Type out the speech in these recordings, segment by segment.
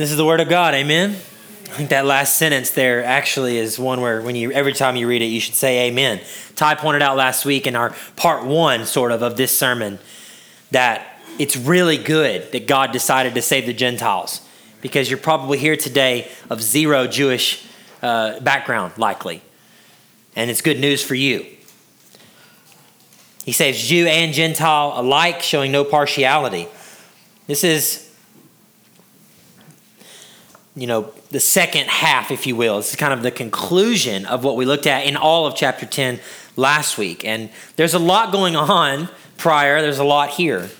This is the word of God, amen. I think that last sentence there actually is one where when you every time you read it you should say amen. Ty pointed out last week in our part 1 sort of of this sermon that it's really good that God decided to save the Gentiles because you're probably here today of zero Jewish uh, background likely. And it's good news for you. He saves Jew and Gentile alike, showing no partiality. This is you know, the second half, if you will. This is kind of the conclusion of what we looked at in all of chapter 10 last week. And there's a lot going on prior, there's a lot here.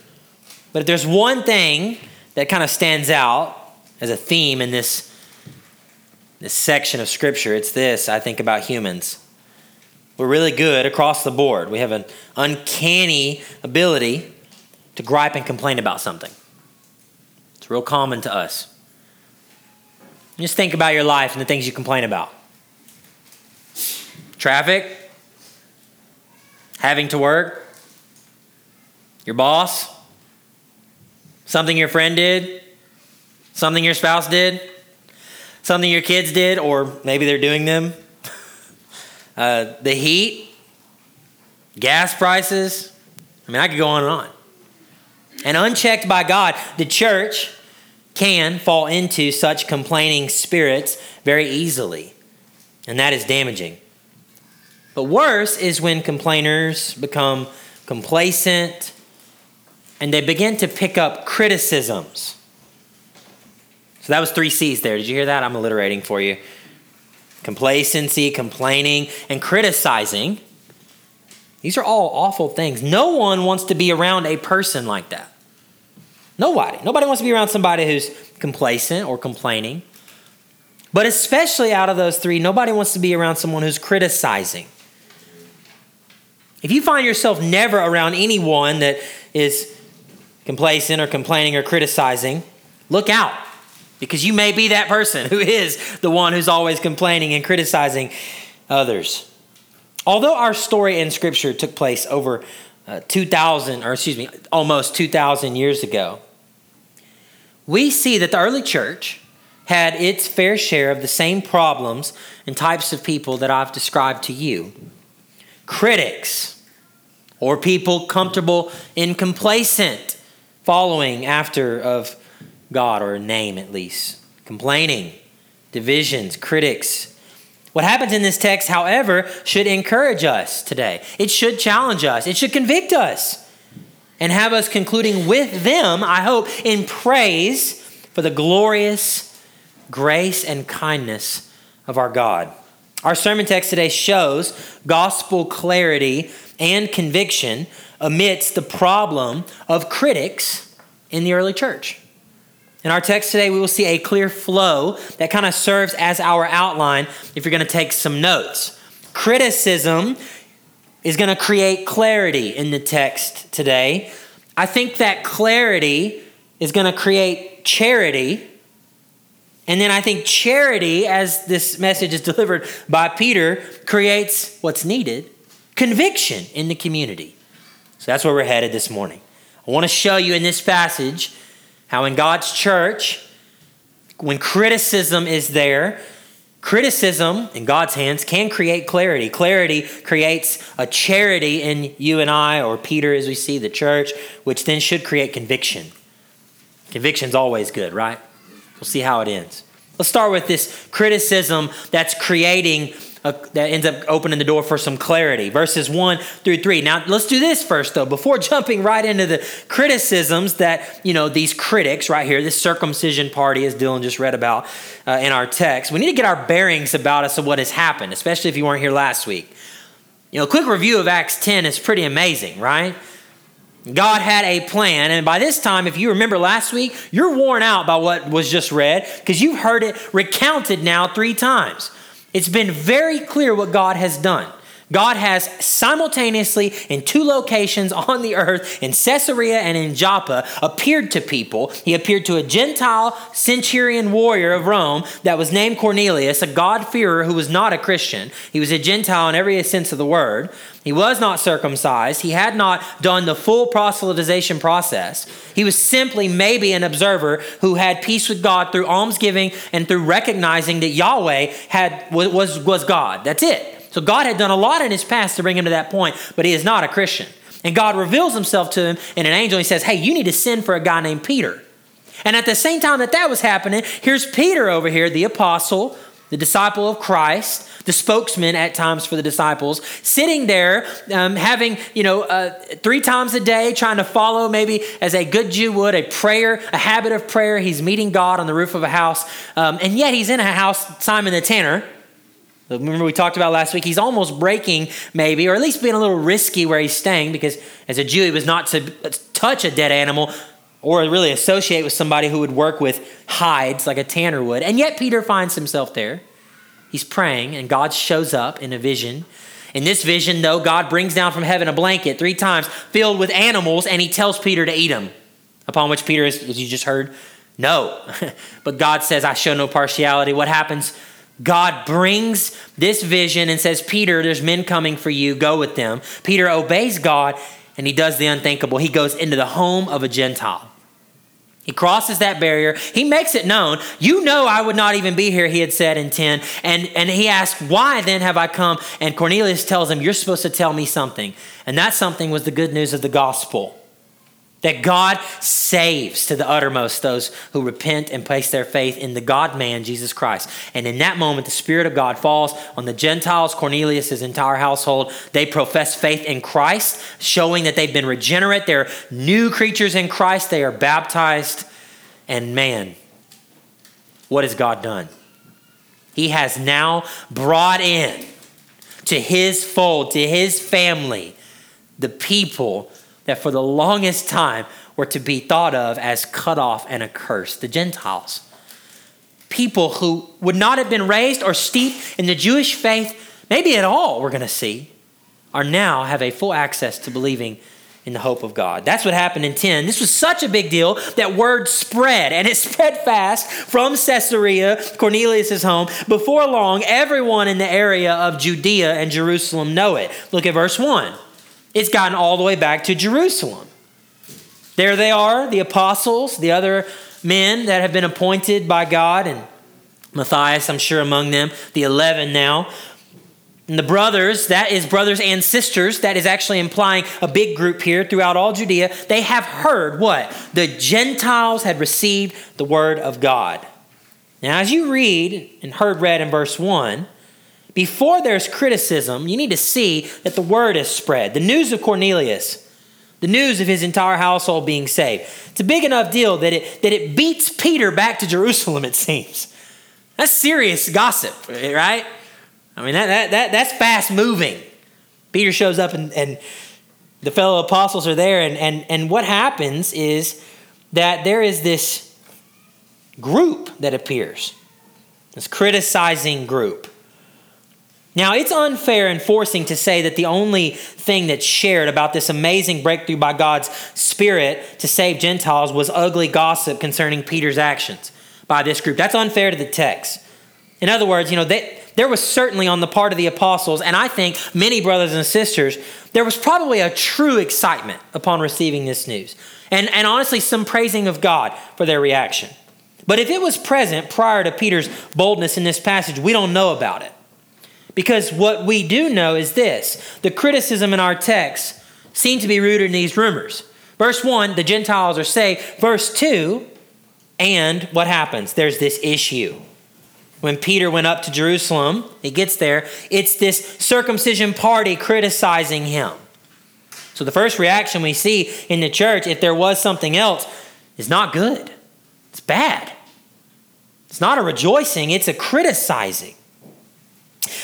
But if there's one thing that kind of stands out as a theme in this, this section of Scripture, it's this I think about humans. We're really good across the board. We have an uncanny ability to gripe and complain about something. It's real common to us. Just think about your life and the things you complain about traffic, having to work, your boss, something your friend did, something your spouse did, something your kids did, or maybe they're doing them, uh, the heat, gas prices. I mean, I could go on and on. And unchecked by God, the church can fall into such complaining spirits very easily, and that is damaging. But worse is when complainers become complacent and they begin to pick up criticisms. So that was three C's there. Did you hear that? I'm alliterating for you. Complacency, complaining, and criticizing. These are all awful things. No one wants to be around a person like that. Nobody. Nobody wants to be around somebody who's complacent or complaining. But especially out of those three, nobody wants to be around someone who's criticizing. If you find yourself never around anyone that is complacent or complaining or criticizing, look out because you may be that person who is the one who's always complaining and criticizing others. Although our story in Scripture took place over uh, 2,000, or excuse me, almost 2,000 years ago, we see that the early church had its fair share of the same problems and types of people that I've described to you critics, or people comfortable in complacent following after of God, or a name at least, complaining, divisions, critics. What happens in this text, however, should encourage us today. It should challenge us, it should convict us and have us concluding with them, I hope, in praise for the glorious grace and kindness of our God. Our sermon text today shows gospel clarity and conviction amidst the problem of critics in the early church. In our text today, we will see a clear flow that kind of serves as our outline if you're going to take some notes. Criticism is going to create clarity in the text today. I think that clarity is going to create charity. And then I think charity, as this message is delivered by Peter, creates what's needed conviction in the community. So that's where we're headed this morning. I want to show you in this passage how in God's church, when criticism is there, Criticism in God's hands can create clarity. Clarity creates a charity in you and I, or Peter as we see the church, which then should create conviction. Conviction's always good, right? We'll see how it ends. Let's start with this criticism that's creating that ends up opening the door for some clarity. Verses 1 through 3. Now, let's do this first, though, before jumping right into the criticisms that, you know, these critics right here, this circumcision party, as Dylan just read about uh, in our text, we need to get our bearings about us of what has happened, especially if you weren't here last week. You know, a quick review of Acts 10 is pretty amazing, right? God had a plan, and by this time, if you remember last week, you're worn out by what was just read because you've heard it recounted now three times. It's been very clear what God has done. God has simultaneously in two locations on the earth, in Caesarea and in Joppa, appeared to people. He appeared to a Gentile centurion warrior of Rome that was named Cornelius, a God-fearer who was not a Christian. He was a Gentile in every sense of the word. He was not circumcised. He had not done the full proselytization process. He was simply maybe an observer who had peace with God through almsgiving and through recognizing that Yahweh had was, was God. That's it. So God had done a lot in his past to bring him to that point, but he is not a Christian. And God reveals himself to him in an angel. He says, Hey, you need to send for a guy named Peter. And at the same time that that was happening, here's Peter over here, the apostle, the disciple of Christ, the spokesman at times for the disciples, sitting there um, having, you know, uh, three times a day trying to follow, maybe as a good Jew would, a prayer, a habit of prayer. He's meeting God on the roof of a house. Um, and yet he's in a house, Simon the Tanner, Remember, we talked about last week, he's almost breaking, maybe, or at least being a little risky where he's staying, because as a Jew, he was not to touch a dead animal or really associate with somebody who would work with hides like a tanner would. And yet, Peter finds himself there. He's praying, and God shows up in a vision. In this vision, though, God brings down from heaven a blanket three times filled with animals, and he tells Peter to eat them. Upon which Peter, is, as you just heard, no. but God says, I show no partiality. What happens? God brings this vision and says, Peter, there's men coming for you, go with them. Peter obeys God and he does the unthinkable. He goes into the home of a Gentile. He crosses that barrier. He makes it known. You know I would not even be here, he had said in 10. And, and he asked, Why then have I come? And Cornelius tells him, You're supposed to tell me something. And that something was the good news of the gospel. That God saves to the uttermost those who repent and place their faith in the God man, Jesus Christ. And in that moment, the Spirit of God falls on the Gentiles, Cornelius, entire household. They profess faith in Christ, showing that they've been regenerate. They're new creatures in Christ. They are baptized. And man, what has God done? He has now brought in to his fold, to his family, the people that for the longest time were to be thought of as cut off and accursed the Gentiles. People who would not have been raised or steeped in the Jewish faith, maybe at all, we're going to see, are now have a full access to believing in the hope of God. That's what happened in 10. This was such a big deal that word spread, and it spread fast from Caesarea, Cornelius' home. Before long, everyone in the area of Judea and Jerusalem know it. Look at verse 1. It's gotten all the way back to Jerusalem. There they are, the apostles, the other men that have been appointed by God, and Matthias, I'm sure, among them, the 11 now. And the brothers, that is brothers and sisters, that is actually implying a big group here throughout all Judea. They have heard what? The Gentiles had received the word of God. Now, as you read and heard read in verse 1, before there's criticism, you need to see that the word is spread. The news of Cornelius, the news of his entire household being saved. It's a big enough deal that it, that it beats Peter back to Jerusalem, it seems. That's serious gossip, right? I mean, that, that, that, that's fast moving. Peter shows up and, and the fellow apostles are there, and, and, and what happens is that there is this group that appears, this criticizing group. Now, it's unfair and forcing to say that the only thing that's shared about this amazing breakthrough by God's Spirit to save Gentiles was ugly gossip concerning Peter's actions by this group. That's unfair to the text. In other words, you know, they, there was certainly on the part of the apostles, and I think many brothers and sisters, there was probably a true excitement upon receiving this news. And, and honestly, some praising of God for their reaction. But if it was present prior to Peter's boldness in this passage, we don't know about it. Because what we do know is this the criticism in our text seems to be rooted in these rumors. Verse 1, the Gentiles are saved. Verse 2, and what happens? There's this issue. When Peter went up to Jerusalem, he gets there, it's this circumcision party criticizing him. So the first reaction we see in the church, if there was something else, is not good. It's bad. It's not a rejoicing, it's a criticizing.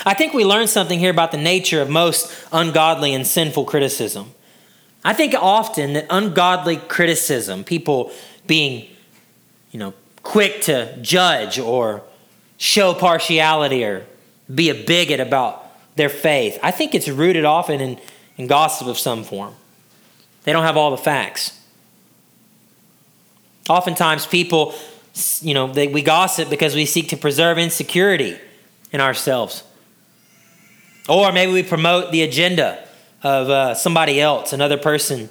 I think we learn something here about the nature of most ungodly and sinful criticism. I think often that ungodly criticism, people being, you know, quick to judge or show partiality or be a bigot about their faith. I think it's rooted often in, in gossip of some form. They don't have all the facts. Oftentimes, people, you know, they, we gossip because we seek to preserve insecurity in ourselves. Or maybe we promote the agenda of uh, somebody else, another person.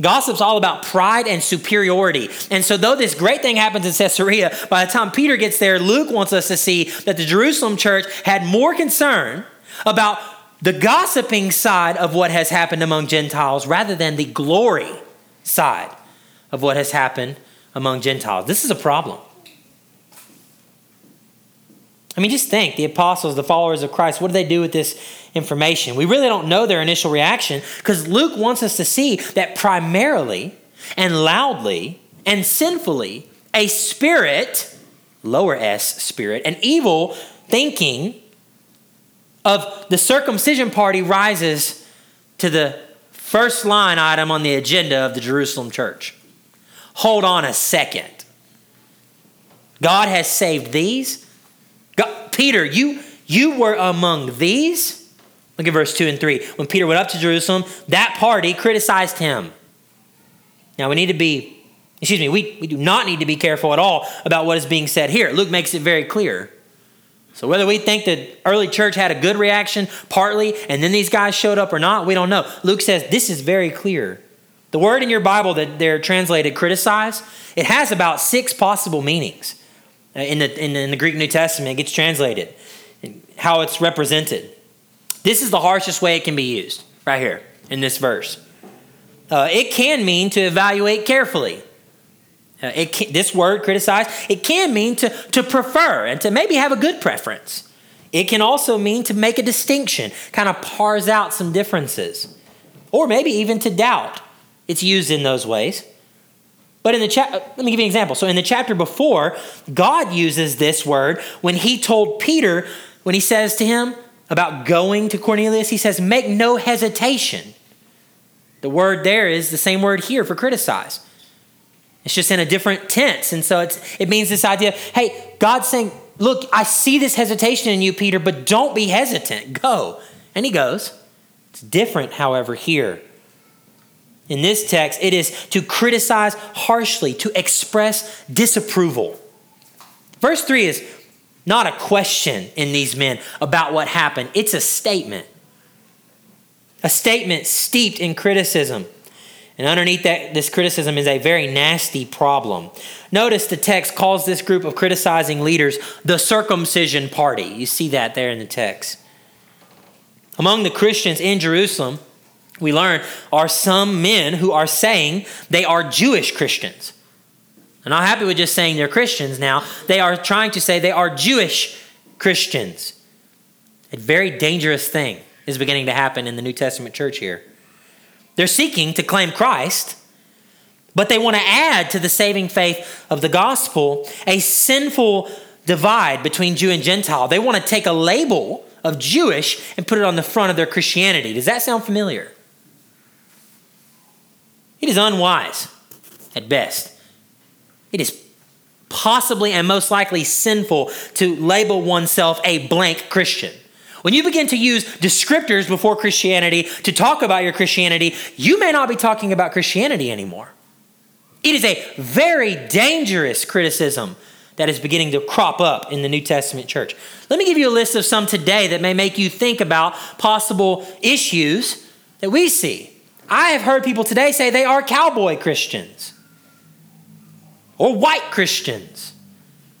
Gossip's all about pride and superiority. And so, though this great thing happens in Caesarea, by the time Peter gets there, Luke wants us to see that the Jerusalem church had more concern about the gossiping side of what has happened among Gentiles rather than the glory side of what has happened among Gentiles. This is a problem. I mean, just think the apostles, the followers of Christ, what do they do with this information? We really don't know their initial reaction because Luke wants us to see that primarily and loudly and sinfully, a spirit, lower s spirit, an evil thinking of the circumcision party rises to the first line item on the agenda of the Jerusalem church. Hold on a second. God has saved these God, Peter, you, you were among these. Look at verse 2 and 3. When Peter went up to Jerusalem, that party criticized him. Now we need to be, excuse me, we, we do not need to be careful at all about what is being said here. Luke makes it very clear. So whether we think the early church had a good reaction, partly, and then these guys showed up or not, we don't know. Luke says this is very clear. The word in your Bible that they're translated criticize, it has about six possible meanings. Uh, in the, in the, in the Greek New Testament, it gets translated, how it's represented. This is the harshest way it can be used, right here in this verse. Uh, it can mean to evaluate carefully. Uh, it can, this word, criticize, it can mean to, to prefer and to maybe have a good preference. It can also mean to make a distinction, kind of parse out some differences, or maybe even to doubt. It's used in those ways. But in the chapter, uh, let me give you an example. So in the chapter before, God uses this word when he told Peter, when he says to him about going to Cornelius, he says, make no hesitation. The word there is the same word here for criticize. It's just in a different tense. And so it's, it means this idea hey, God's saying, look, I see this hesitation in you, Peter, but don't be hesitant. Go. And he goes. It's different, however, here. In this text, it is to criticize harshly, to express disapproval. Verse 3 is not a question in these men about what happened, it's a statement. A statement steeped in criticism. And underneath that, this criticism is a very nasty problem. Notice the text calls this group of criticizing leaders the circumcision party. You see that there in the text. Among the Christians in Jerusalem, we learn are some men who are saying they are Jewish Christians. They're not happy with just saying they're Christians now. They are trying to say they are Jewish Christians. A very dangerous thing is beginning to happen in the New Testament church here. They're seeking to claim Christ, but they want to add to the saving faith of the gospel a sinful divide between Jew and Gentile. They want to take a label of Jewish and put it on the front of their Christianity. Does that sound familiar? It is unwise at best. It is possibly and most likely sinful to label oneself a blank Christian. When you begin to use descriptors before Christianity to talk about your Christianity, you may not be talking about Christianity anymore. It is a very dangerous criticism that is beginning to crop up in the New Testament church. Let me give you a list of some today that may make you think about possible issues that we see I have heard people today say they are cowboy Christians, or white Christians,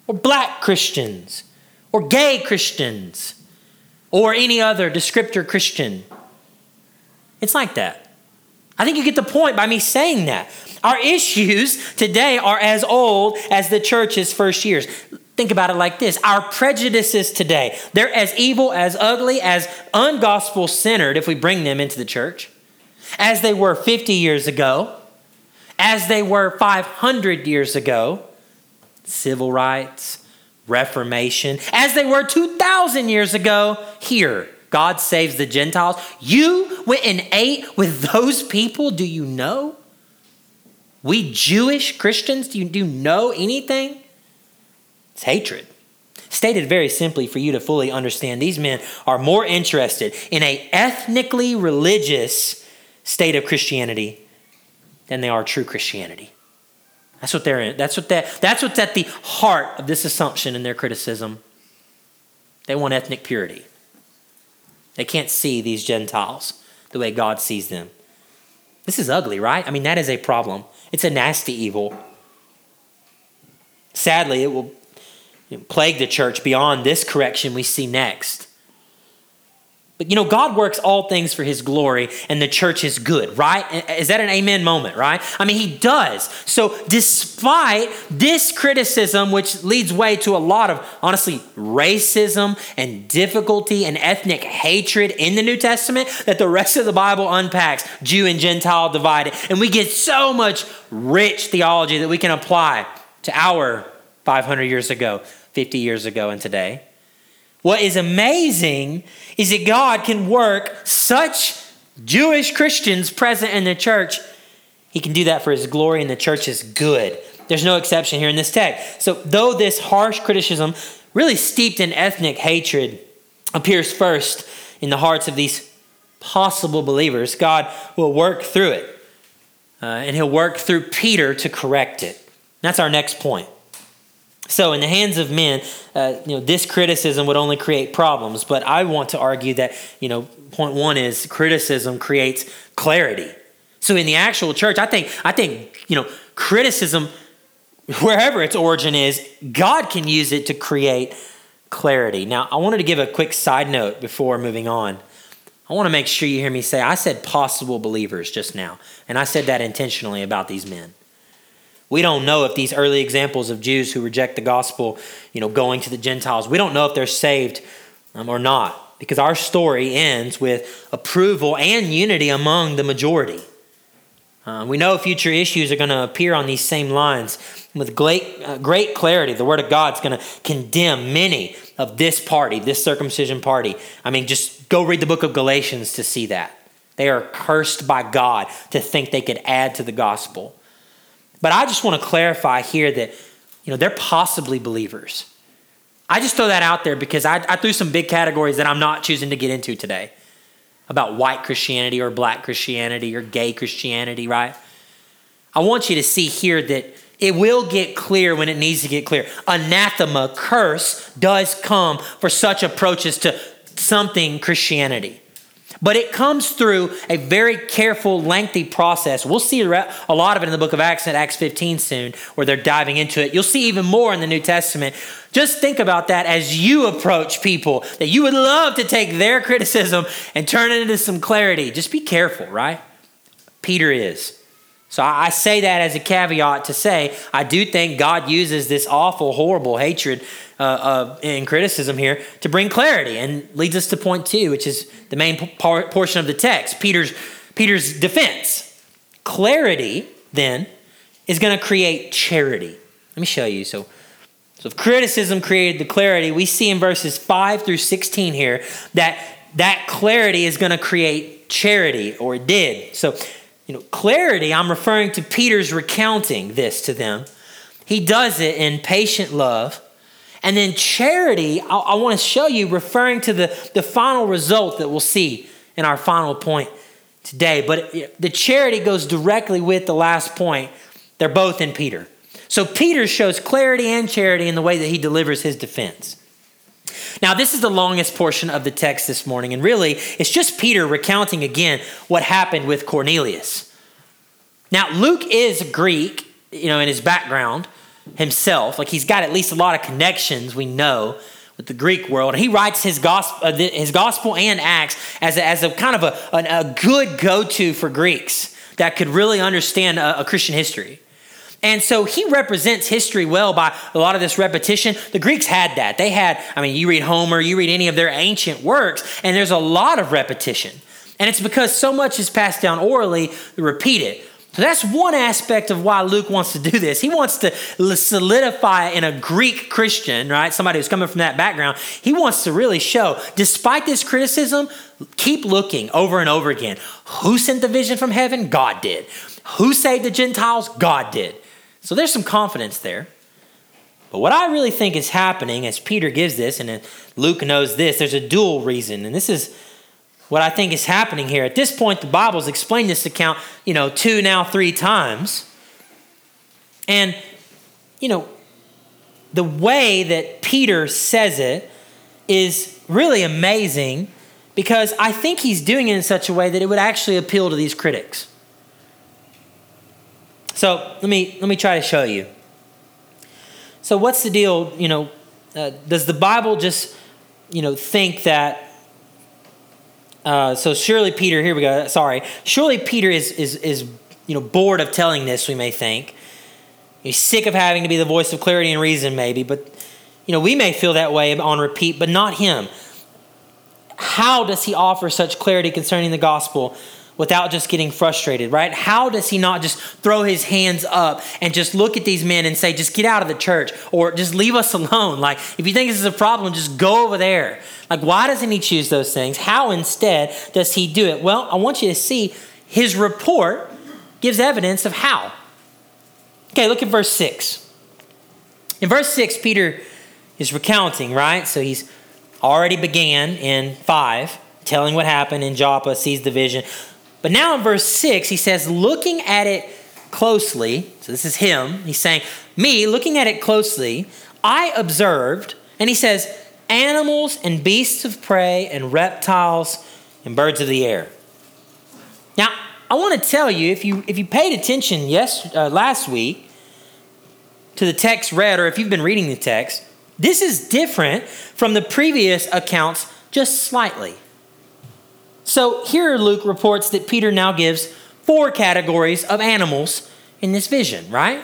or black Christians, or gay Christians, or any other descriptor Christian. It's like that. I think you get the point by me saying that. Our issues today are as old as the church's first years. Think about it like this our prejudices today, they're as evil, as ugly, as ungospel centered if we bring them into the church as they were 50 years ago, as they were 500 years ago, civil rights, Reformation, as they were 2,000 years ago here. God saves the Gentiles. You went and ate with those people, do you know? We Jewish Christians, do you, do you know anything? It's hatred. Stated very simply for you to fully understand, these men are more interested in a ethnically religious state of Christianity than they are true Christianity. That's what they're in. That's what that, that's what's at the heart of this assumption in their criticism. They want ethnic purity. They can't see these Gentiles the way God sees them. This is ugly, right? I mean, that is a problem. It's a nasty evil. Sadly, it will plague the church beyond this correction we see next. But you know, God works all things for his glory, and the church is good, right? Is that an amen moment, right? I mean, he does. So, despite this criticism, which leads way to a lot of, honestly, racism and difficulty and ethnic hatred in the New Testament that the rest of the Bible unpacks, Jew and Gentile divided, and we get so much rich theology that we can apply to our 500 years ago, 50 years ago, and today. What is amazing is that God can work such Jewish Christians present in the church. He can do that for his glory, and the church is good. There's no exception here in this text. So, though this harsh criticism, really steeped in ethnic hatred, appears first in the hearts of these possible believers, God will work through it. Uh, and he'll work through Peter to correct it. That's our next point. So, in the hands of men, uh, you know, this criticism would only create problems. But I want to argue that, you know, point one is criticism creates clarity. So, in the actual church, I think, I think, you know, criticism, wherever its origin is, God can use it to create clarity. Now, I wanted to give a quick side note before moving on. I want to make sure you hear me say I said possible believers just now, and I said that intentionally about these men. We don't know if these early examples of Jews who reject the gospel, you know, going to the Gentiles, we don't know if they're saved um, or not because our story ends with approval and unity among the majority. Uh, we know future issues are going to appear on these same lines with great, uh, great clarity. The Word of God is going to condemn many of this party, this circumcision party. I mean, just go read the book of Galatians to see that. They are cursed by God to think they could add to the gospel. But I just want to clarify here that, you know, they're possibly believers. I just throw that out there because I, I threw some big categories that I'm not choosing to get into today about white Christianity or black Christianity or gay Christianity, right? I want you to see here that it will get clear when it needs to get clear. Anathema, curse, does come for such approaches to something Christianity. But it comes through a very careful, lengthy process. We'll see a lot of it in the book of Acts and Acts 15 soon, where they're diving into it. You'll see even more in the New Testament. Just think about that as you approach people, that you would love to take their criticism and turn it into some clarity. Just be careful, right? Peter is. So I say that as a caveat to say, I do think God uses this awful, horrible hatred uh, uh, in criticism here to bring clarity and leads us to point two, which is the main portion of the text Peter's, Peter's defense. Clarity, then, is going to create charity. Let me show you. So, so if criticism created the clarity, we see in verses 5 through 16 here that that clarity is going to create charity, or it did. So, you know, clarity, I'm referring to Peter's recounting this to them. He does it in patient love and then charity, I, I want to show you, referring to the, the final result that we'll see in our final point today. But the charity goes directly with the last point. They're both in Peter. So Peter shows clarity and charity in the way that he delivers his defense. Now, this is the longest portion of the text this morning, and really, it's just Peter recounting again what happened with Cornelius. Now, Luke is Greek, you know, in his background, himself. Like he's got at least a lot of connections, we know, with the Greek world. And he writes his gospel, uh, his gospel and Acts as a, as a kind of a, a, good go to for Greeks that could really understand a, a Christian history. And so he represents history well by a lot of this repetition. The Greeks had that. They had, I mean, you read Homer, you read any of their ancient works, and there's a lot of repetition. And it's because so much is passed down orally, repeat it. So that's one aspect of why Luke wants to do this. He wants to solidify in a Greek Christian, right? Somebody who's coming from that background. He wants to really show, despite this criticism, keep looking over and over again. Who sent the vision from heaven? God did. Who saved the Gentiles? God did. So there's some confidence there. But what I really think is happening as Peter gives this, and Luke knows this, there's a dual reason. And this is what I think is happening here. At this point, the Bible's explained this account, you know, two, now three times. And, you know, the way that Peter says it is really amazing because I think he's doing it in such a way that it would actually appeal to these critics. So let me let me try to show you. So what's the deal? You know, uh, does the Bible just you know think that? Uh, so surely Peter, here we go. Sorry, surely Peter is is is you know bored of telling this. We may think he's sick of having to be the voice of clarity and reason, maybe. But you know we may feel that way on repeat, but not him. How does he offer such clarity concerning the gospel? Without just getting frustrated, right? How does he not just throw his hands up and just look at these men and say, just get out of the church or just leave us alone? Like, if you think this is a problem, just go over there. Like, why doesn't he choose those things? How instead does he do it? Well, I want you to see his report gives evidence of how. Okay, look at verse 6. In verse 6, Peter is recounting, right? So he's already began in 5 telling what happened in Joppa, sees the vision. But now in verse 6, he says, looking at it closely, so this is him, he's saying, me, looking at it closely, I observed, and he says, animals and beasts of prey and reptiles and birds of the air. Now, I want to tell you, if you if you paid attention yes uh, last week to the text read, or if you've been reading the text, this is different from the previous accounts just slightly. So here Luke reports that Peter now gives four categories of animals in this vision, right?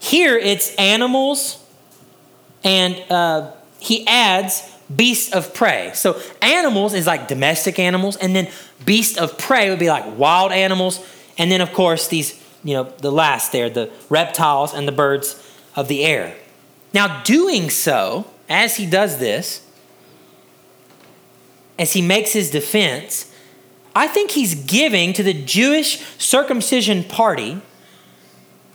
Here it's animals, and uh, he adds beasts of prey. So animals is like domestic animals, and then beast of prey would be like wild animals, and then of course these, you know, the last there, the reptiles and the birds of the air. Now, doing so, as he does this, as he makes his defense, I think he's giving to the Jewish circumcision party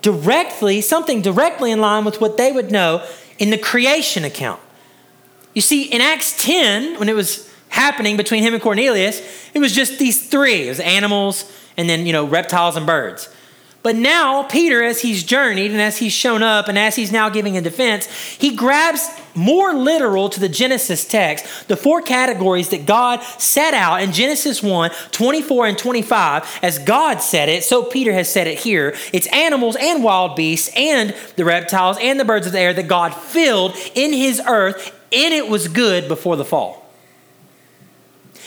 directly, something directly in line with what they would know in the creation account. You see, in Acts 10, when it was happening between him and Cornelius, it was just these three. It was animals and then, you know, reptiles and birds. But now, Peter, as he's journeyed and as he's shown up and as he's now giving a defense, he grabs more literal to the Genesis text, the four categories that God set out in Genesis 1 24 and 25. As God said it, so Peter has said it here. It's animals and wild beasts and the reptiles and the birds of the air that God filled in his earth, and it was good before the fall.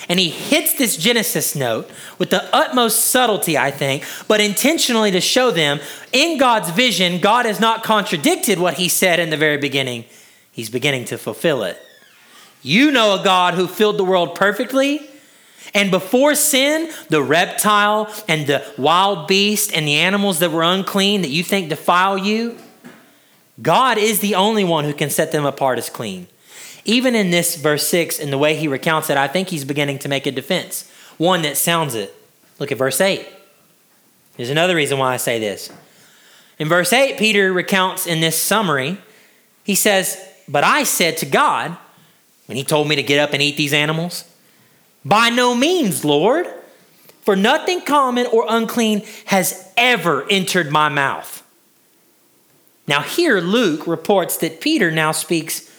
And he hits this Genesis note with the utmost subtlety, I think, but intentionally to show them in God's vision, God has not contradicted what he said in the very beginning. He's beginning to fulfill it. You know a God who filled the world perfectly. And before sin, the reptile and the wild beast and the animals that were unclean that you think defile you, God is the only one who can set them apart as clean. Even in this verse 6, in the way he recounts it, I think he's beginning to make a defense, one that sounds it. Look at verse 8. There's another reason why I say this. In verse 8, Peter recounts in this summary, he says, But I said to God, when he told me to get up and eat these animals, By no means, Lord, for nothing common or unclean has ever entered my mouth. Now, here Luke reports that Peter now speaks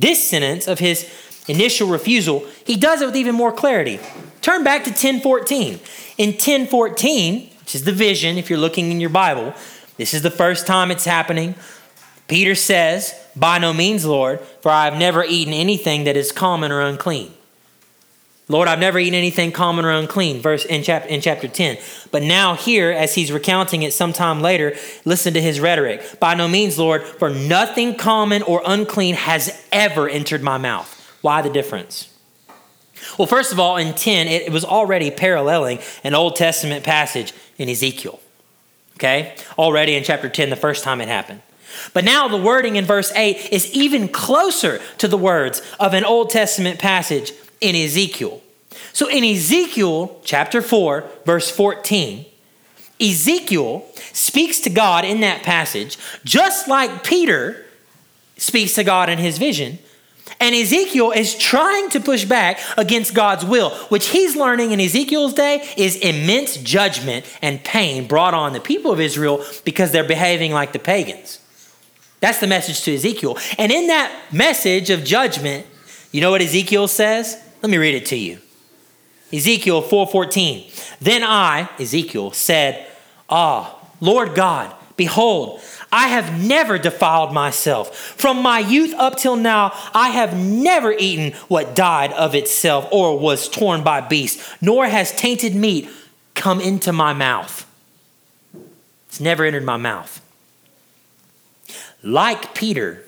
this sentence of his initial refusal, he does it with even more clarity. Turn back to 1014. In 1014, which is the vision, if you're looking in your Bible, this is the first time it's happening. Peter says, By no means, Lord, for I have never eaten anything that is common or unclean. Lord, I've never eaten anything common or unclean, verse in, chap, in chapter 10. But now, here, as he's recounting it sometime later, listen to his rhetoric. By no means, Lord, for nothing common or unclean has ever entered my mouth. Why the difference? Well, first of all, in 10, it was already paralleling an Old Testament passage in Ezekiel. Okay? Already in chapter 10, the first time it happened. But now the wording in verse 8 is even closer to the words of an Old Testament passage in Ezekiel. So in Ezekiel chapter 4, verse 14, Ezekiel speaks to God in that passage, just like Peter speaks to God in his vision. And Ezekiel is trying to push back against God's will, which he's learning in Ezekiel's day is immense judgment and pain brought on the people of Israel because they're behaving like the pagans. That's the message to Ezekiel. And in that message of judgment, you know what Ezekiel says? Let me read it to you. Ezekiel 4:14. Then I, Ezekiel, said, "Ah, Lord God, behold, I have never defiled myself. From my youth up till now, I have never eaten what died of itself or was torn by beasts, nor has tainted meat come into my mouth. It's never entered my mouth. Like Peter,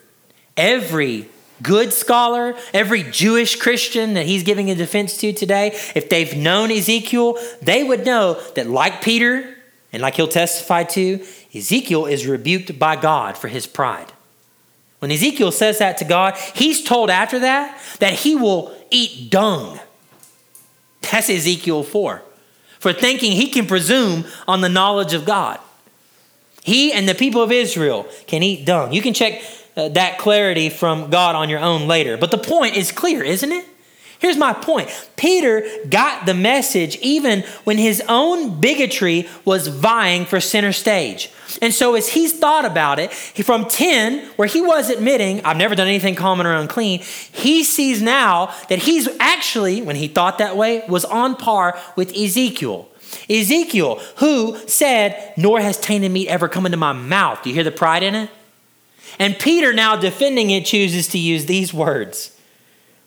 every good scholar, every Jewish Christian that he's giving a defense to today, if they've known Ezekiel, they would know that, like Peter, and like he'll testify to, Ezekiel is rebuked by God for his pride. When Ezekiel says that to God, he's told after that that he will eat dung. That's Ezekiel 4, for thinking he can presume on the knowledge of God. He and the people of Israel can eat dung. You can check uh, that clarity from God on your own later. But the point is clear, isn't it? Here's my point Peter got the message even when his own bigotry was vying for center stage. And so, as he's thought about it, from 10, where he was admitting, I've never done anything common or unclean, he sees now that he's actually, when he thought that way, was on par with Ezekiel. Ezekiel, who said, Nor has tainted meat ever come into my mouth. Do you hear the pride in it? And Peter, now defending it, chooses to use these words.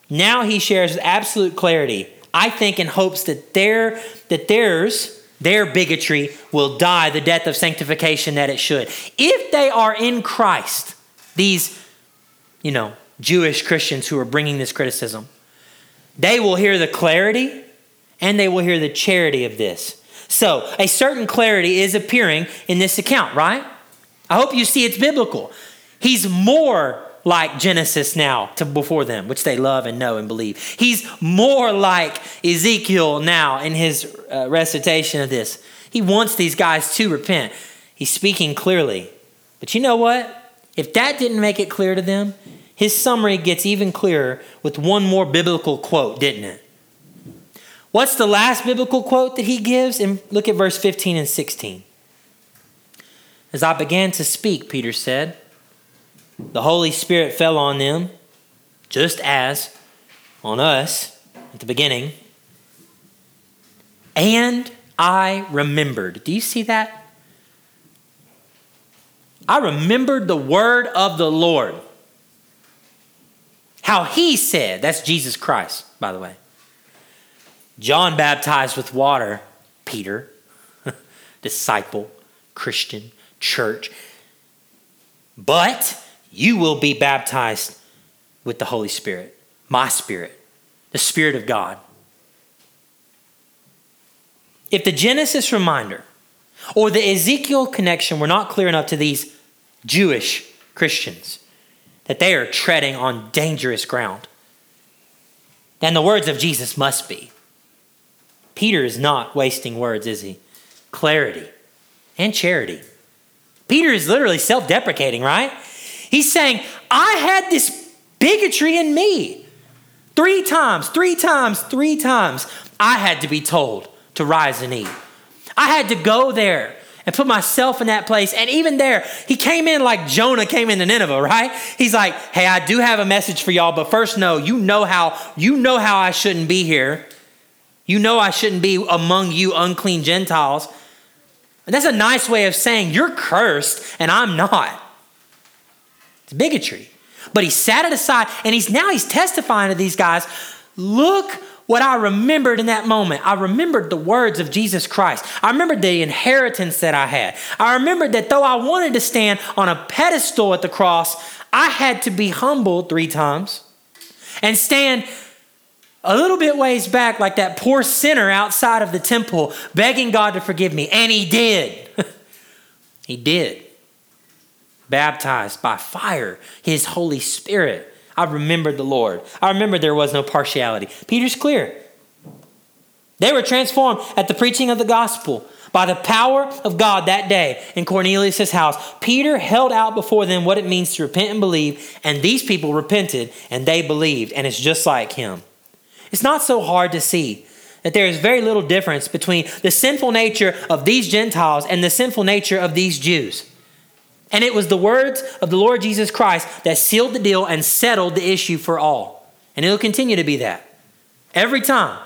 Now he shares with absolute clarity, I think, in hopes that their that theirs, their bigotry will die the death of sanctification that it should. If they are in Christ, these, you know, Jewish Christians who are bringing this criticism, they will hear the clarity and they will hear the charity of this. So, a certain clarity is appearing in this account, right? I hope you see it's biblical. He's more like Genesis now to before them, which they love and know and believe. He's more like Ezekiel now in his uh, recitation of this. He wants these guys to repent. He's speaking clearly. But you know what? If that didn't make it clear to them, his summary gets even clearer with one more biblical quote, didn't it? What's the last biblical quote that he gives? And look at verse 15 and 16. As I began to speak, Peter said, the Holy Spirit fell on them, just as on us at the beginning. And I remembered. Do you see that? I remembered the word of the Lord. How he said, that's Jesus Christ, by the way. John baptized with water, Peter, disciple, Christian, church. But you will be baptized with the Holy Spirit, my Spirit, the Spirit of God. If the Genesis reminder or the Ezekiel connection were not clear enough to these Jewish Christians, that they are treading on dangerous ground, then the words of Jesus must be. Peter is not wasting words, is he? Clarity and charity. Peter is literally self deprecating, right? He's saying, I had this bigotry in me. Three times, three times, three times, I had to be told to rise and eat. I had to go there and put myself in that place. And even there, he came in like Jonah came into Nineveh, right? He's like, "Hey, I do have a message for y'all, but first know, you know how you know how I shouldn't be here. You know I shouldn't be among you unclean Gentiles." And that's a nice way of saying you're cursed and I'm not. It's bigotry. But he sat it aside and he's now he's testifying to these guys, look what I remembered in that moment. I remembered the words of Jesus Christ. I remembered the inheritance that I had. I remembered that though I wanted to stand on a pedestal at the cross, I had to be humbled three times and stand a little bit ways back, like that poor sinner outside of the temple, begging God to forgive me. And he did. he did baptized by fire, his Holy Spirit. I remembered the Lord. I remember there was no partiality. Peter's clear. They were transformed at the preaching of the gospel By the power of God that day in Cornelius' house, Peter held out before them what it means to repent and believe, and these people repented and they believed, and it's just like him. It's not so hard to see that there is very little difference between the sinful nature of these Gentiles and the sinful nature of these Jews. And it was the words of the Lord Jesus Christ that sealed the deal and settled the issue for all. And it'll continue to be that. Every time.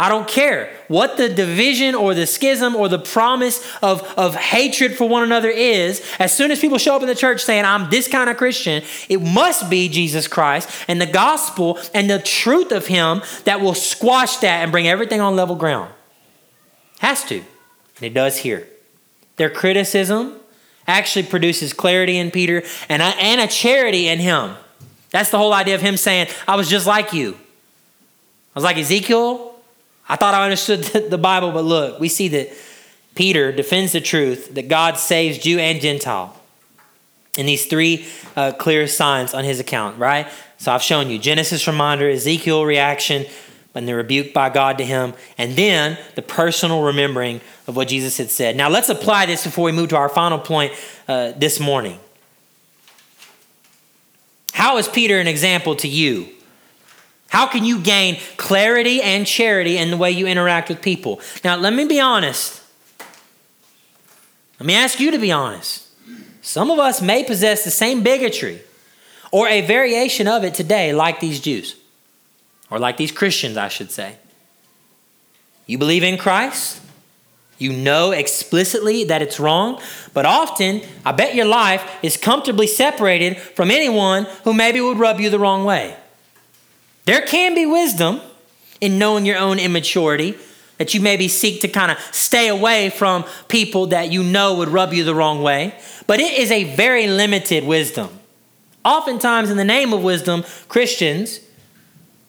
I don't care what the division or the schism or the promise of, of hatred for one another is. As soon as people show up in the church saying, I'm this kind of Christian, it must be Jesus Christ and the gospel and the truth of Him that will squash that and bring everything on level ground. Has to. And it does here. Their criticism actually produces clarity in Peter and a, and a charity in him. That's the whole idea of him saying, I was just like you. I was like Ezekiel. I thought I understood the Bible, but look, we see that Peter defends the truth that God saves Jew and Gentile in these three uh, clear signs on his account, right? So I've shown you Genesis reminder, Ezekiel reaction, and the rebuke by God to him, and then the personal remembering of what Jesus had said. Now let's apply this before we move to our final point uh, this morning. How is Peter an example to you? How can you gain clarity and charity in the way you interact with people? Now, let me be honest. Let me ask you to be honest. Some of us may possess the same bigotry or a variation of it today, like these Jews, or like these Christians, I should say. You believe in Christ, you know explicitly that it's wrong, but often, I bet your life is comfortably separated from anyone who maybe would rub you the wrong way. There can be wisdom in knowing your own immaturity, that you maybe seek to kind of stay away from people that you know would rub you the wrong way, but it is a very limited wisdom. Oftentimes, in the name of wisdom, Christians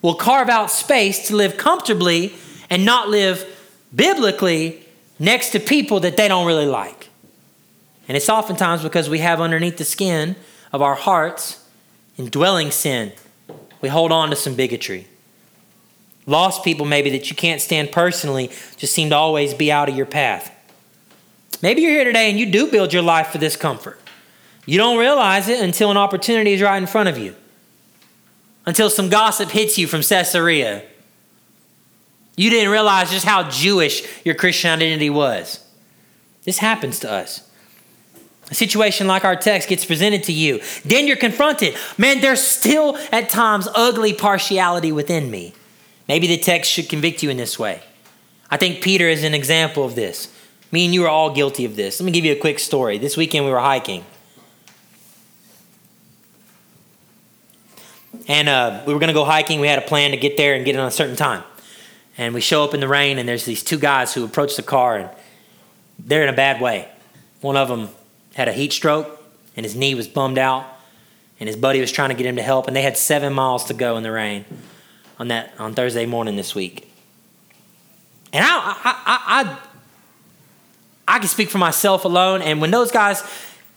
will carve out space to live comfortably and not live biblically next to people that they don't really like. And it's oftentimes because we have underneath the skin of our hearts indwelling sin we hold on to some bigotry. Lost people, maybe that you can't stand personally, just seem to always be out of your path. Maybe you're here today and you do build your life for this comfort. You don't realize it until an opportunity is right in front of you, until some gossip hits you from Caesarea. You didn't realize just how Jewish your Christian identity was. This happens to us. A situation like our text gets presented to you. Then you're confronted. Man, there's still at times ugly partiality within me. Maybe the text should convict you in this way. I think Peter is an example of this. Me and you are all guilty of this. Let me give you a quick story. This weekend we were hiking. And uh, we were going to go hiking. We had a plan to get there and get it on a certain time. And we show up in the rain, and there's these two guys who approach the car, and they're in a bad way. One of them had a heat stroke and his knee was bummed out and his buddy was trying to get him to help and they had seven miles to go in the rain on that on thursday morning this week and i i i, I, I can speak for myself alone and when those guys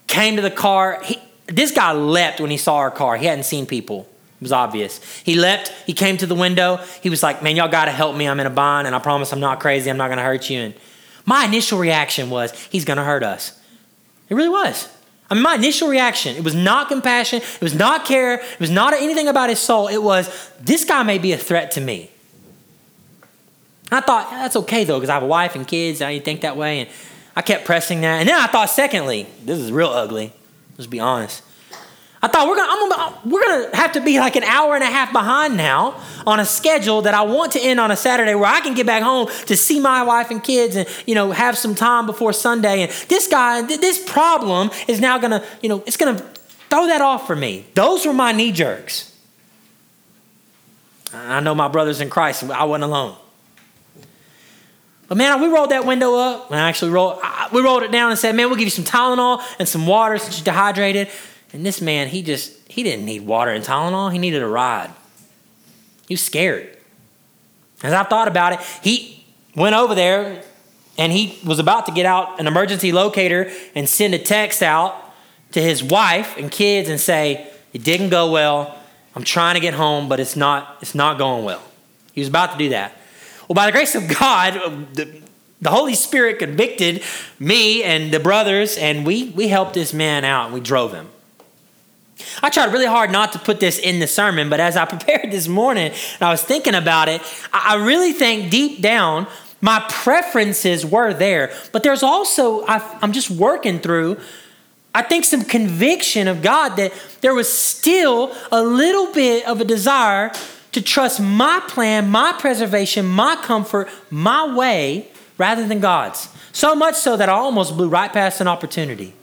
came to the car he, this guy leapt when he saw our car he hadn't seen people it was obvious. He leapt, he came to the window. He was like, Man, y'all got to help me. I'm in a bind, and I promise I'm not crazy. I'm not going to hurt you. And my initial reaction was, He's going to hurt us. It really was. I mean, my initial reaction, it was not compassion, it was not care, it was not anything about his soul. It was, this guy may be a threat to me. I thought, yeah, that's okay though, because I have a wife and kids, I didn't think that way. And I kept pressing that. And then I thought, secondly, this is real ugly. Let's be honest. I thought we're gonna, gonna, we're gonna have to be like an hour and a half behind now on a schedule that I want to end on a Saturday where I can get back home to see my wife and kids and you know have some time before Sunday. And this guy, this problem is now gonna you know it's gonna throw that off for me. Those were my knee jerks. I know my brothers in Christ. I wasn't alone. But man, we rolled that window up. I actually rolled. We rolled it down and said, "Man, we'll give you some Tylenol and some water since you're dehydrated." And this man, he just, he didn't need water and Tylenol. He needed a ride. He was scared. As I thought about it, he went over there and he was about to get out an emergency locator and send a text out to his wife and kids and say, it didn't go well. I'm trying to get home, but it's not, it's not going well. He was about to do that. Well, by the grace of God, The Holy Spirit convicted me and the brothers, and we, we helped this man out and we drove him. I tried really hard not to put this in the sermon, but as I prepared this morning and I was thinking about it, I really think deep down my preferences were there. But there's also, I, I'm just working through, I think, some conviction of God that there was still a little bit of a desire to trust my plan, my preservation, my comfort, my way, rather than God's. So much so that I almost blew right past an opportunity.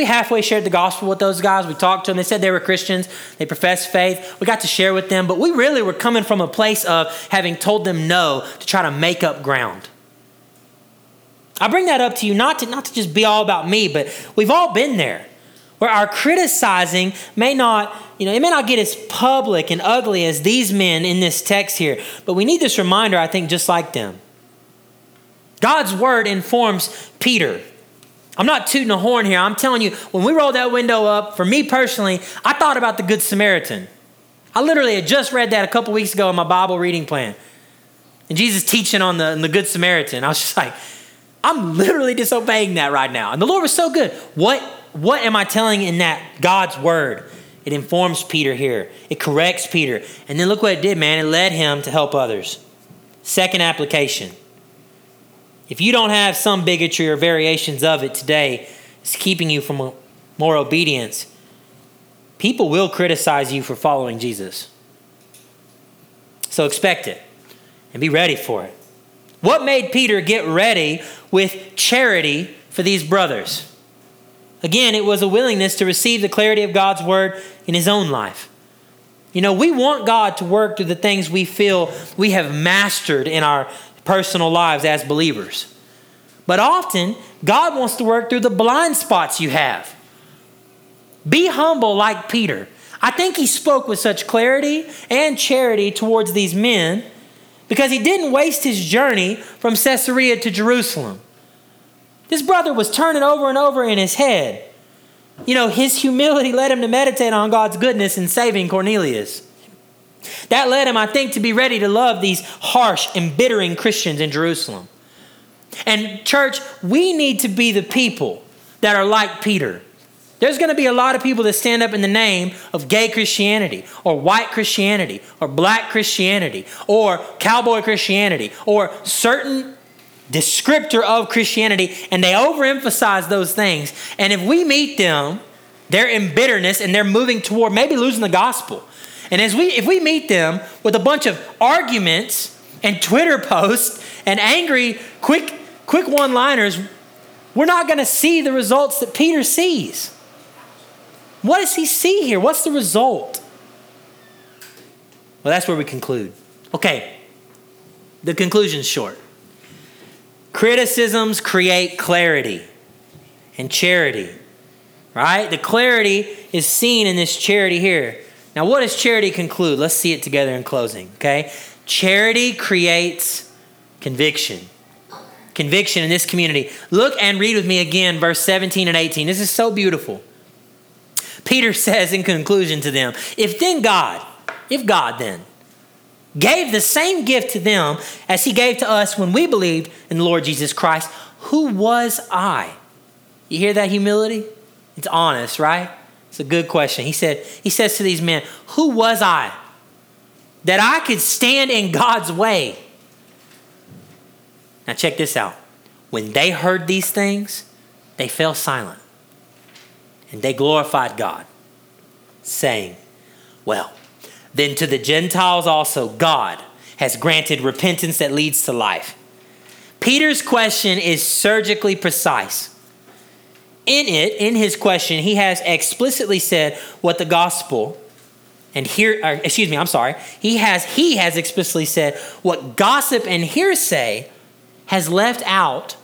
We halfway shared the gospel with those guys. We talked to them. They said they were Christians. They professed faith. We got to share with them, but we really were coming from a place of having told them no to try to make up ground. I bring that up to you not to, not to just be all about me, but we've all been there where our criticizing may not, you know, it may not get as public and ugly as these men in this text here, but we need this reminder, I think, just like them. God's word informs Peter. I'm not tooting a horn here. I'm telling you, when we rolled that window up, for me personally, I thought about the Good Samaritan. I literally had just read that a couple weeks ago in my Bible reading plan. And Jesus teaching on the, on the Good Samaritan. I was just like, I'm literally disobeying that right now. And the Lord was so good. What, what am I telling in that God's word? It informs Peter here, it corrects Peter. And then look what it did, man. It led him to help others. Second application if you don't have some bigotry or variations of it today, it's keeping you from more obedience. People will criticize you for following Jesus. So expect it and be ready for it. What made Peter get ready with charity for these brothers? Again, it was a willingness to receive the clarity of God's word in his own life. You know, we want God to work through the things we feel we have mastered in our personal lives as believers. But often, God wants to work through the blind spots you have. Be humble like Peter. I think he spoke with such clarity and charity towards these men because he didn't waste his journey from Caesarea to Jerusalem. This brother was turning over and over in his head. You know, his humility led him to meditate on God's goodness in saving Cornelius. That led him, I think, to be ready to love these harsh, embittering Christians in Jerusalem. And, church, we need to be the people that are like Peter. There's going to be a lot of people that stand up in the name of gay Christianity, or white Christianity, or black Christianity, or cowboy Christianity, or certain descriptor of Christianity, and they overemphasize those things. And if we meet them, they're in bitterness and they're moving toward maybe losing the gospel. And as we if we meet them with a bunch of arguments and Twitter posts and angry quick quick one-liners, we're not going to see the results that Peter sees. What does he see here? What's the result? Well, that's where we conclude. Okay. The conclusion's short. Criticisms create clarity and charity. Right? The clarity is seen in this charity here. Now, what does charity conclude? Let's see it together in closing, okay? Charity creates conviction. Conviction in this community. Look and read with me again, verse 17 and 18. This is so beautiful. Peter says in conclusion to them If then God, if God then, gave the same gift to them as he gave to us when we believed in the Lord Jesus Christ, who was I? You hear that humility? It's honest, right? It's a good question. He said, he says to these men, Who was I that I could stand in God's way? Now check this out. When they heard these things, they fell silent. And they glorified God, saying, Well, then to the Gentiles also God has granted repentance that leads to life. Peter's question is surgically precise in it, in his question, he has explicitly said what the gospel and here excuse me, I'm sorry. He has he has explicitly said what gossip and hearsay has left out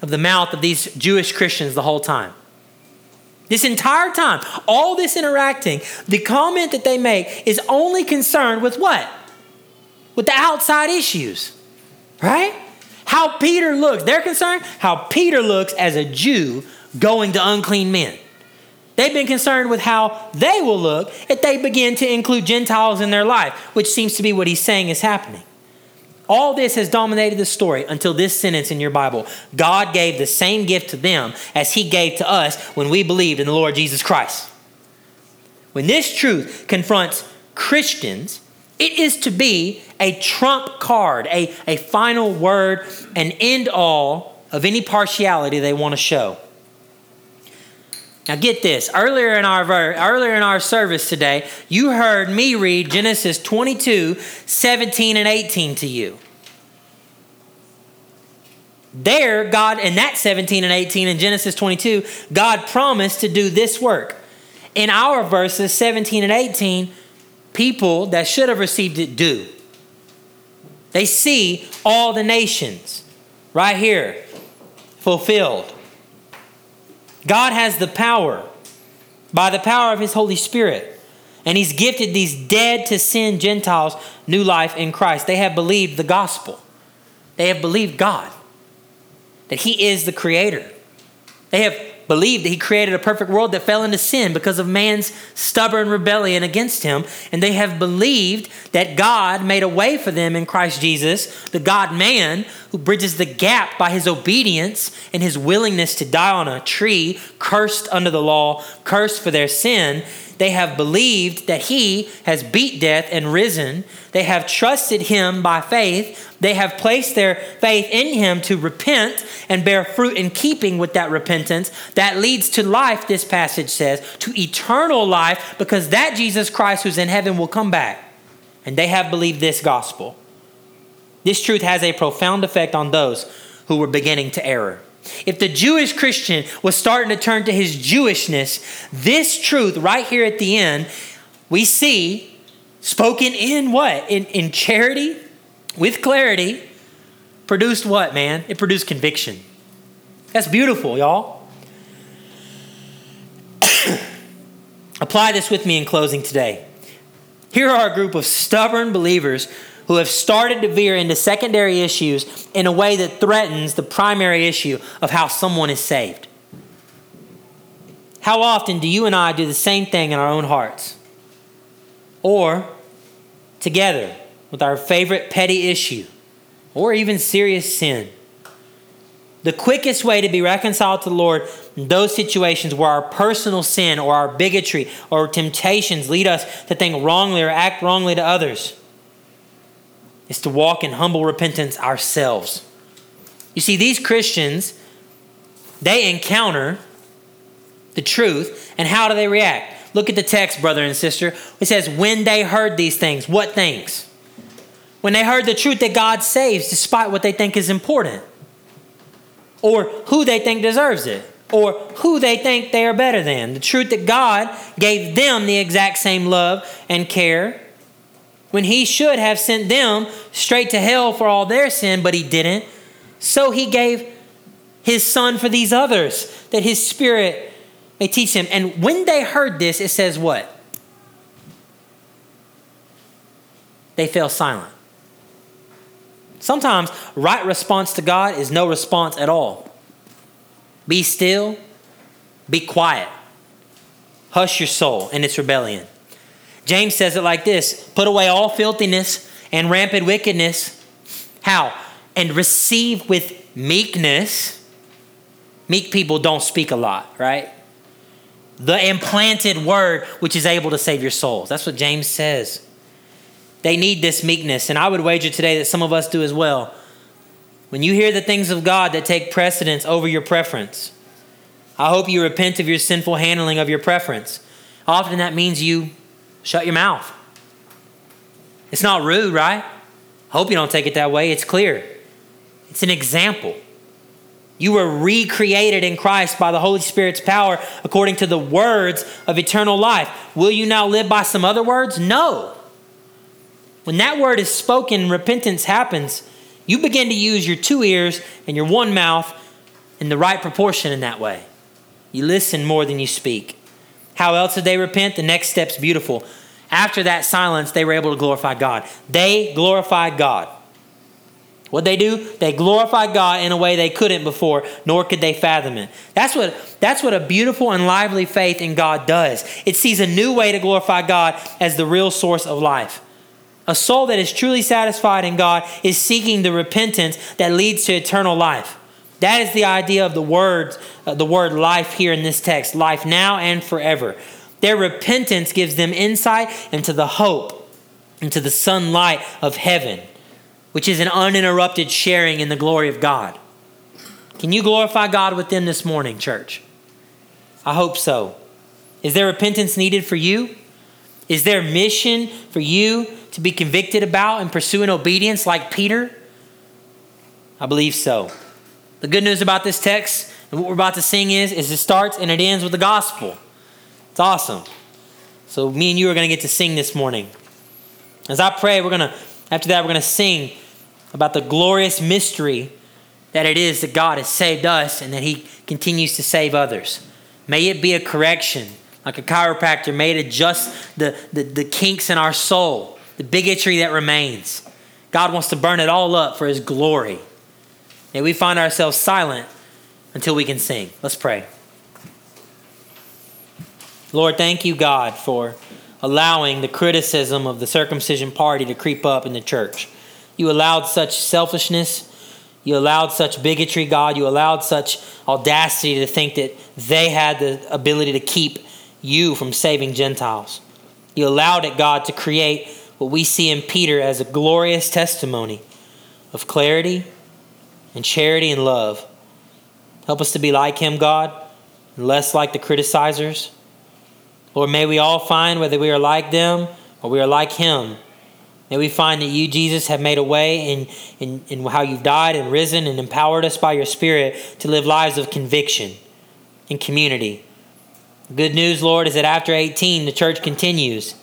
of the mouth of these Jewish Christians the whole time. This entire time, all this interacting, the comment that they make is only concerned with what? With the outside issues. Right? How Peter looks. They're concerned how Peter looks as a Jew going to unclean men. They've been concerned with how they will look if they begin to include Gentiles in their life, which seems to be what he's saying is happening. All this has dominated the story until this sentence in your Bible. God gave the same gift to them as He gave to us when we believed in the Lord Jesus Christ. When this truth confronts Christians, it is to be a trump card, a, a final word, an end all of any partiality they want to show. Now get this. Earlier in our earlier in our service today, you heard me read Genesis 22, 17 and 18 to you. There, God, in that 17 and 18 in Genesis 22, God promised to do this work. In our verses 17 and 18, people that should have received it do. They see all the nations right here fulfilled. God has the power by the power of His Holy Spirit. And He's gifted these dead to sin Gentiles new life in Christ. They have believed the gospel, they have believed God, that He is the Creator. They have believed that he created a perfect world that fell into sin because of man's stubborn rebellion against him. And they have believed that God made a way for them in Christ Jesus, the God man who bridges the gap by his obedience and his willingness to die on a tree, cursed under the law, cursed for their sin they have believed that he has beat death and risen. They have trusted him by faith. They have placed their faith in him to repent and bear fruit in keeping with that repentance. That leads to life, this passage says, to eternal life, because that Jesus Christ who's in heaven will come back. And they have believed this gospel. This truth has a profound effect on those who were beginning to err. If the Jewish Christian was starting to turn to his Jewishness, this truth right here at the end, we see spoken in what? In, in charity, with clarity, produced what, man? It produced conviction. That's beautiful, y'all. Apply this with me in closing today. Here are a group of stubborn believers who have started to veer into secondary issues in a way that threatens the primary issue of how someone is saved. How often do you and I do the same thing in our own hearts? Or together with our favorite petty issue or even serious sin? The quickest way to be reconciled to the Lord in those situations where our personal sin or our bigotry or temptations lead us to think wrongly or act wrongly to others is to walk in humble repentance ourselves. You see, these Christians, they encounter the truth, and how do they react? Look at the text, brother and sister. It says, when they heard these things, what things? When they heard the truth that God saves despite what they think is important, or who they think deserves it, or who they think they are better than. The truth that God gave them the exact same love and care when he should have sent them straight to hell for all their sin, but he didn't. So he gave his son for these others, that his spirit may teach them. And when they heard this, it says what? They fell silent. Sometimes right response to God is no response at all. Be still, be quiet, hush your soul in its rebellion. James says it like this Put away all filthiness and rampant wickedness. How? And receive with meekness. Meek people don't speak a lot, right? The implanted word which is able to save your souls. That's what James says. They need this meekness, and I would wager today that some of us do as well. When you hear the things of God that take precedence over your preference, I hope you repent of your sinful handling of your preference. Often that means you Shut your mouth. It's not rude, right? Hope you don't take it that way. It's clear. It's an example. You were recreated in Christ by the Holy Spirit's power according to the words of eternal life. Will you now live by some other words? No. When that word is spoken, repentance happens. You begin to use your two ears and your one mouth in the right proportion in that way. You listen more than you speak. How else did they repent? The next step's beautiful. After that silence, they were able to glorify God. They glorified God. What they do? They glorify God in a way they couldn't before, nor could they fathom it. That's what, that's what a beautiful and lively faith in God does. It sees a new way to glorify God as the real source of life. A soul that is truly satisfied in God is seeking the repentance that leads to eternal life. That is the idea of the word, uh, the word life here in this text, life now and forever. Their repentance gives them insight into the hope, into the sunlight of heaven, which is an uninterrupted sharing in the glory of God. Can you glorify God with them this morning, church? I hope so. Is there repentance needed for you? Is there mission for you to be convicted about and pursue in obedience like Peter? I believe so. The good news about this text and what we're about to sing is, is it starts and it ends with the gospel. It's awesome. So me and you are going to get to sing this morning. As I pray, we're going to, after that, we're going to sing about the glorious mystery that it is that God has saved us and that He continues to save others. May it be a correction, like a chiropractor, may it adjust the, the, the kinks in our soul, the bigotry that remains. God wants to burn it all up for His glory. May we find ourselves silent until we can sing. Let's pray. Lord, thank you, God, for allowing the criticism of the circumcision party to creep up in the church. You allowed such selfishness. You allowed such bigotry, God. You allowed such audacity to think that they had the ability to keep you from saving Gentiles. You allowed it, God, to create what we see in Peter as a glorious testimony of clarity and charity and love. Help us to be like him, God, and less like the criticizers. Lord, may we all find whether we are like them or we are like him. May we find that you, Jesus, have made a way in, in, in how you've died and risen and empowered us by your Spirit to live lives of conviction and community. The good news, Lord, is that after 18, the church continues.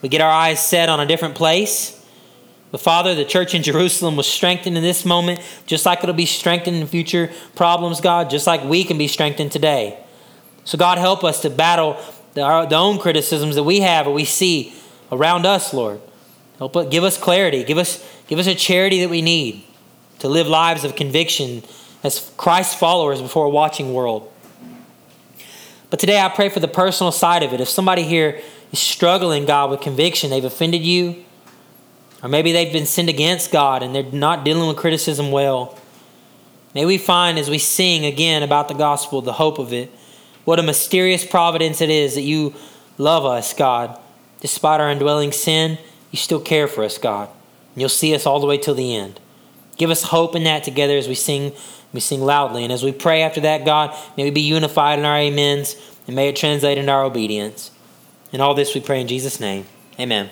We get our eyes set on a different place but Father, the church in Jerusalem was strengthened in this moment, just like it'll be strengthened in future problems, God, just like we can be strengthened today. So, God, help us to battle the, our, the own criticisms that we have or we see around us, Lord. Help us, give us clarity. Give us, give us a charity that we need to live lives of conviction as Christ followers before a watching world. But today I pray for the personal side of it. If somebody here is struggling, God, with conviction, they've offended you, or maybe they've been sinned against God and they're not dealing with criticism well. May we find as we sing again about the gospel, the hope of it, what a mysterious providence it is that you love us, God. Despite our indwelling sin, you still care for us, God. And you'll see us all the way till the end. Give us hope in that together as we sing, we sing loudly. And as we pray after that, God, may we be unified in our amens and may it translate into our obedience. And all this we pray in Jesus' name. Amen.